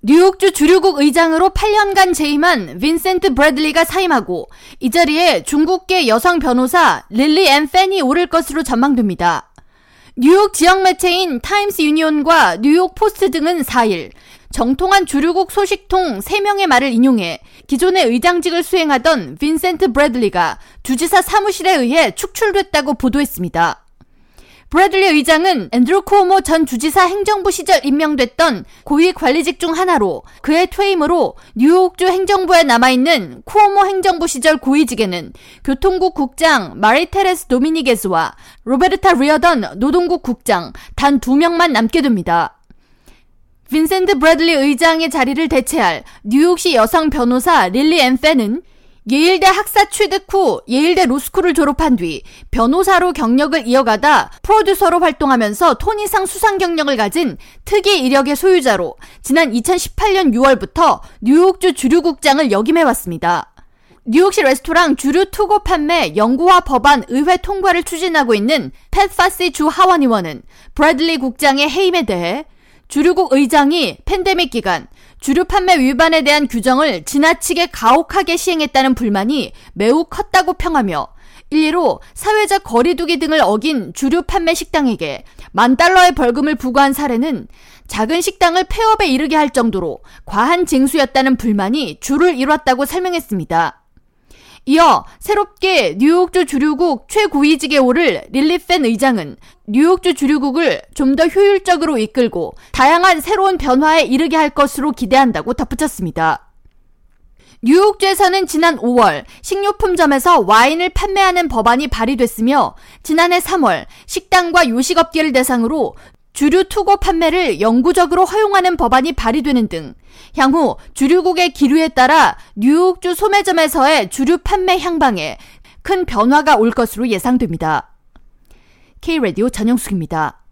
뉴욕주 주류국 의장으로 8년간 재임한 빈센트 브래들리가 사임하고 이 자리에 중국계 여성 변호사 릴리 엠 팬이 오를 것으로 전망됩니다. 뉴욕 지역 매체인 타임스 유니온과 뉴욕 포스트 등은 4일 정통한 주류국 소식통 3명의 말을 인용해 기존의 의장직을 수행하던 빈센트 브래들리가 주지사 사무실에 의해 축출됐다고 보도했습니다. 브래들리 의장은 앤드루 쿠오모 전 주지사 행정부 시절 임명됐던 고위 관리직 중 하나로 그의 퇴임으로 뉴욕주 행정부에 남아있는 쿠오모 행정부 시절 고위직에는 교통국 국장 마리 테레스 도밍게스와 로베르타 리어던 노동국 국장 단 두 명만 남게 됩니다. 빈센트 브래들리 의장의 자리를 대체할 뉴욕시 여성 변호사 릴리 엠 팬은 예일대 학사 취득 후 예일대 로스쿨을 졸업한 뒤 변호사로 경력을 이어가다 프로듀서로 활동하면서 토니상 수상 경력을 가진 특이 이력의 소유자로 지난 2018년 6월부터 뉴욕주 주류국장을 역임해왔습니다. 뉴욕시 레스토랑 주류 투고 판매 연구와 법안 의회 통과를 추진하고 있는 팻 파시 주 하원 의원은 브래들리 국장의 해임에 대해 주류국 의장이 팬데믹 기간 주류 판매 위반에 대한 규정을 지나치게 가혹하게 시행했다는 불만이 매우 컸다고 평하며 일례로 사회적 거리두기 등을 어긴 주류 판매 식당에게 만 달러의 벌금을 부과한 사례는 작은 식당을 폐업에 이르게 할 정도로 과한 징수였다는 불만이 줄을 이뤘다고 설명했습니다. 이어 새롭게 뉴욕주 주류국 최고위직에 오를 릴리펜 의장은 뉴욕주 주류국을 좀 더 효율적으로 이끌고 다양한 새로운 변화에 이르게 할 것으로 기대한다고 덧붙였습니다. 뉴욕주에서는 지난 5월 식료품점에서 와인을 판매하는 법안이 발의됐으며 지난해 3월 식당과 요식업계를 대상으로 주류 투고 판매를 영구적으로 허용하는 법안이 발의되는 등 향후 주류국의 기류에 따라 뉴욕주 소매점에서의 주류 판매 향방에 큰 변화가 올 것으로 예상됩니다. K-라디오 전영숙입니다.